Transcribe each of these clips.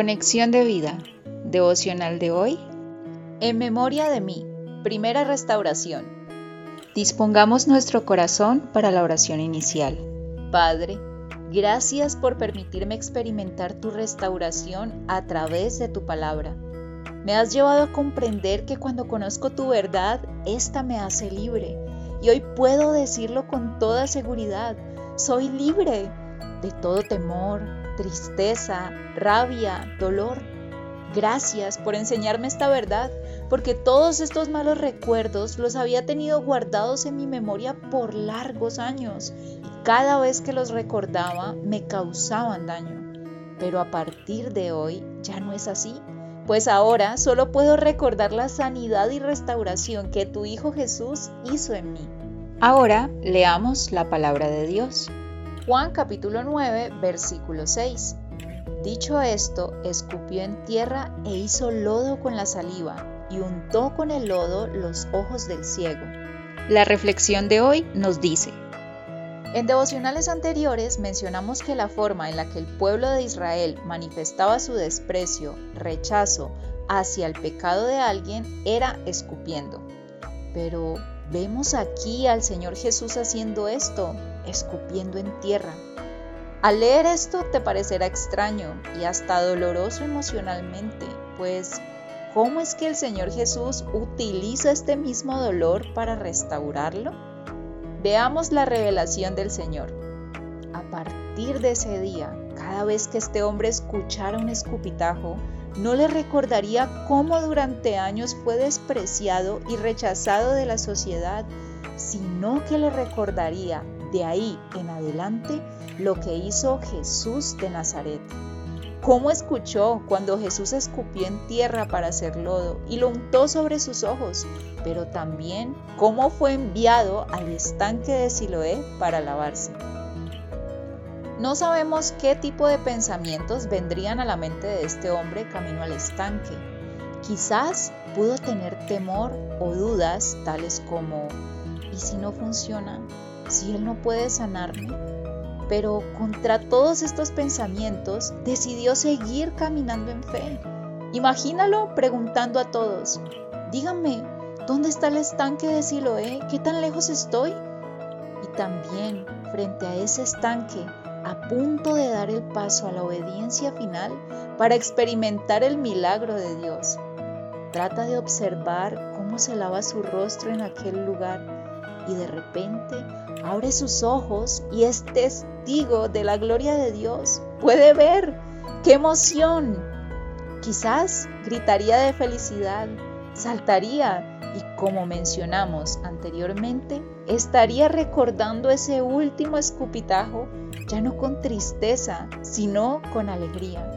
Conexión de vida, devocional de hoy. En memoria de mí, primera restauración. Dispongamos nuestro corazón para la oración inicial. Padre, gracias por permitirme experimentar tu restauración a través de tu palabra. Me has llevado a comprender que cuando conozco tu verdad, esta me hace libre. Y hoy puedo decirlo con toda seguridad. Soy libre de todo temor, tristeza, rabia, dolor. Gracias por enseñarme esta verdad, porque todos estos malos recuerdos los había tenido guardados en mi memoria por largos años y cada vez que los recordaba me causaban daño. Pero a partir de hoy ya no es así, pues ahora solo puedo recordar la sanidad y restauración que tu Hijo Jesús hizo en mí. Ahora leamos la palabra de Dios. Juan capítulo 9, versículo 6. Dicho esto, escupió en tierra e hizo lodo con la saliva y untó con el lodo los ojos del ciego. La reflexión de hoy nos dice, en devocionales anteriores mencionamos que la forma en la que el pueblo de Israel manifestaba su desprecio, rechazo hacia el pecado de alguien era escupiendo. Pero vemos aquí al Señor Jesús haciendo esto escupiendo en tierra. Al leer esto te parecerá extraño y hasta doloroso emocionalmente, pues ¿cómo es que el Señor Jesús utiliza este mismo dolor para restaurarlo? Veamos la revelación del Señor. A partir de ese día, cada vez que este hombre escuchara un escupitajo, no le recordaría cómo durante años fue despreciado y rechazado de la sociedad, sino que le recordaría de ahí en adelante lo que hizo Jesús de Nazaret. Cómo escuchó cuando Jesús escupió en tierra para hacer lodo y lo untó sobre sus ojos, pero también cómo fue enviado al estanque de Siloé para lavarse. No sabemos qué tipo de pensamientos vendrían a la mente de este hombre camino al estanque. Quizás pudo tener temor o dudas tales como, ¿y si no funciona? si Él no puede sanarme? Pero contra todos estos pensamientos decidió seguir caminando en fe. Imagínalo preguntando a todos, díganme, ¿dónde está el estanque de Siloé? ¿Qué tan lejos estoy? Y también frente a ese estanque, a punto de dar el paso a la obediencia final para experimentar el milagro de Dios. Trata de observar cómo se lava su rostro en aquel lugar y de repente abre sus ojos y es testigo de la gloria de Dios. Puede ver. ¡Qué emoción! Quizás gritaría de felicidad, saltaría y como mencionamos anteriormente, estaría recordando ese último escupitajo ya no con tristeza, sino con alegría.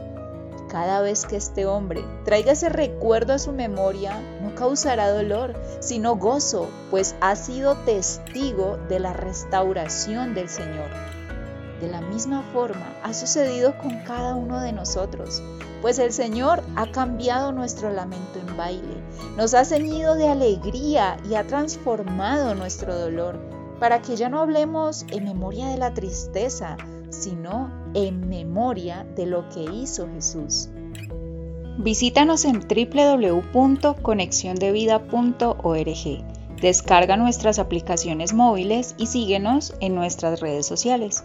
Cada vez que este hombre traiga ese recuerdo a su memoria, no causará dolor, sino gozo, pues ha sido testigo de la restauración del Señor. De la misma forma ha sucedido con cada uno de nosotros, pues el Señor ha cambiado nuestro lamento en baile, nos ha ceñido de alegría y ha transformado nuestro dolor, para que ya no hablemos en memoria de la tristeza, sino en memoria de lo que hizo Jesús. Visítanos en www.conexiondevida.org. Descarga nuestras aplicaciones móviles y síguenos en nuestras redes sociales.